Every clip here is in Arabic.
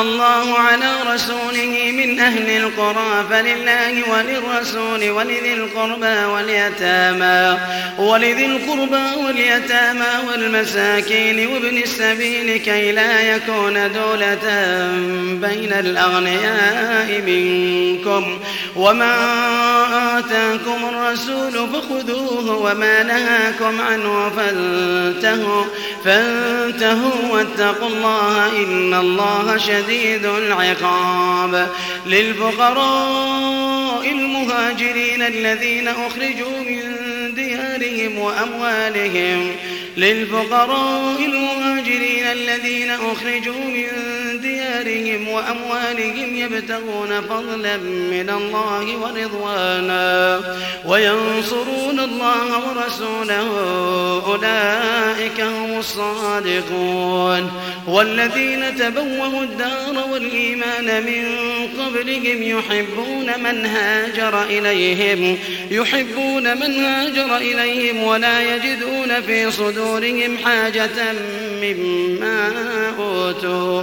الله على رسوله من أهل القرى فلله وللرسول ولذي القربى واليتامى ولذي القربى واليتامى والمساكين وابن السبيل كي لا يكون دولة بين الأغنياء منكم. وما آتاكم الرسول فخذوه وما نهاكم عنه فانتهوا. فانتهوا واتقوا الله إن الله شديد العقاب للفقراء المهاجرين الذين أخرجوا من ديارهم وأموالهم للفقراء المهاجرين الذين أخرجوا من ديارهم وأموالهم يبتغون فضلا من الله ورضوانا وينصرون الله ورسوله أولئك هم الصادقون والذين تبوأوا الدار والإيمان من قبلهم يحبون من هاجر إليهم يحبون من هاجر إليهم ولا يجدون في صدورهم حاجة مما أوتوا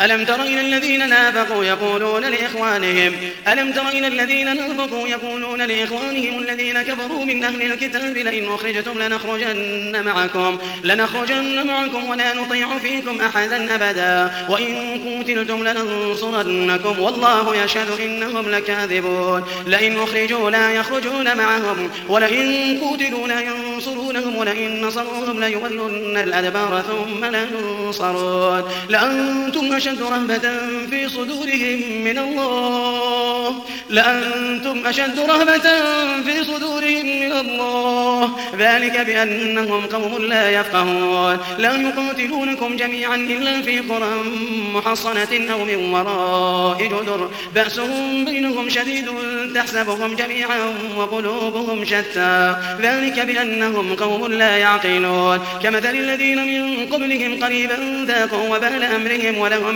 ألم تر إلى الذين نافقوا يقولون لإخوانهم؟ ألم تر إلى الذين نافقوا يقولون لإخوانهم الذين كفروا من أهل الكتاب لئن أخرجتم لنخرجن معكم لنخرجن معكم ولا نطيع فيكم أحدا أبدا. وإن قتلتم لننصرنكم والله يشهد إنهم لكاذبون. لئن أخرجوا لا يخرجون معهم ولئن قتلوا لا ينصرونهم ولئن نصروهم ليولن الأدبار ثم لا ينصرون لأنتم أشد رهبة في صدورهم من الله. لأنتم أشد رهبة في صدورهم من الله. ذلك بأنهم قوم لا يفقهون. لا يقاتلونكم جميعا إلا في قرى محصنة أو من وراء جدر. بأسهم بينهم شديد تحسبهم جميعا وقلوبهم شتى. ذلك بأنهم قوم لا يعقلون. كمثل الذين من قبلهم قريبا ذاقوا وبال أمرهم ولهم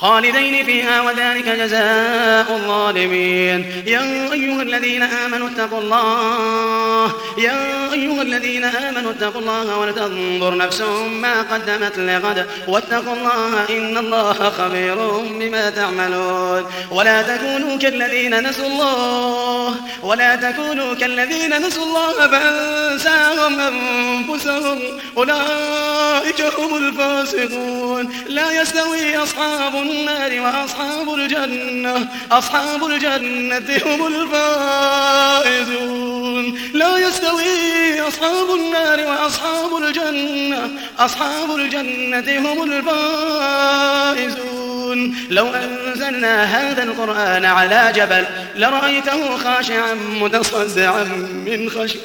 خالدين فيها وذلك جزاء الظالمين. يا أيها الذين آمنوا اتقوا الله. يا أيها الذين آمنوا اتقوا الله ولتنظر نفس ما قدمت لغد. واتقوا الله إن الله خبير بما تعملون. ولا تكونوا كالذين نسوا الله. ولا تكونوا كالذين نسوا الله فأنساهم أنفسهم. أولئك هم الفاسقون. لا يستوي أصحاب النار وأصحاب الجنة أصحاب الجنة هم الفائزون. لا يستوي أصحاب النار وأصحاب الجنة أصحاب الجنة هم الفائزون. لو أنزلنا هذا القرآن على جبل لرأيته خاشعا متصدعا من خشية.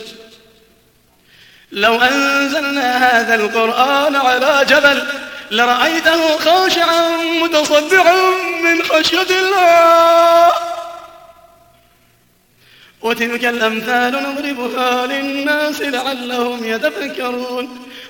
لو أنزلنا هذا القرآن على جبل لرأيته خاشعا متصدعا من خشية الله. وتلك الأمثال نضربها للناس لعلهم يتفكرون.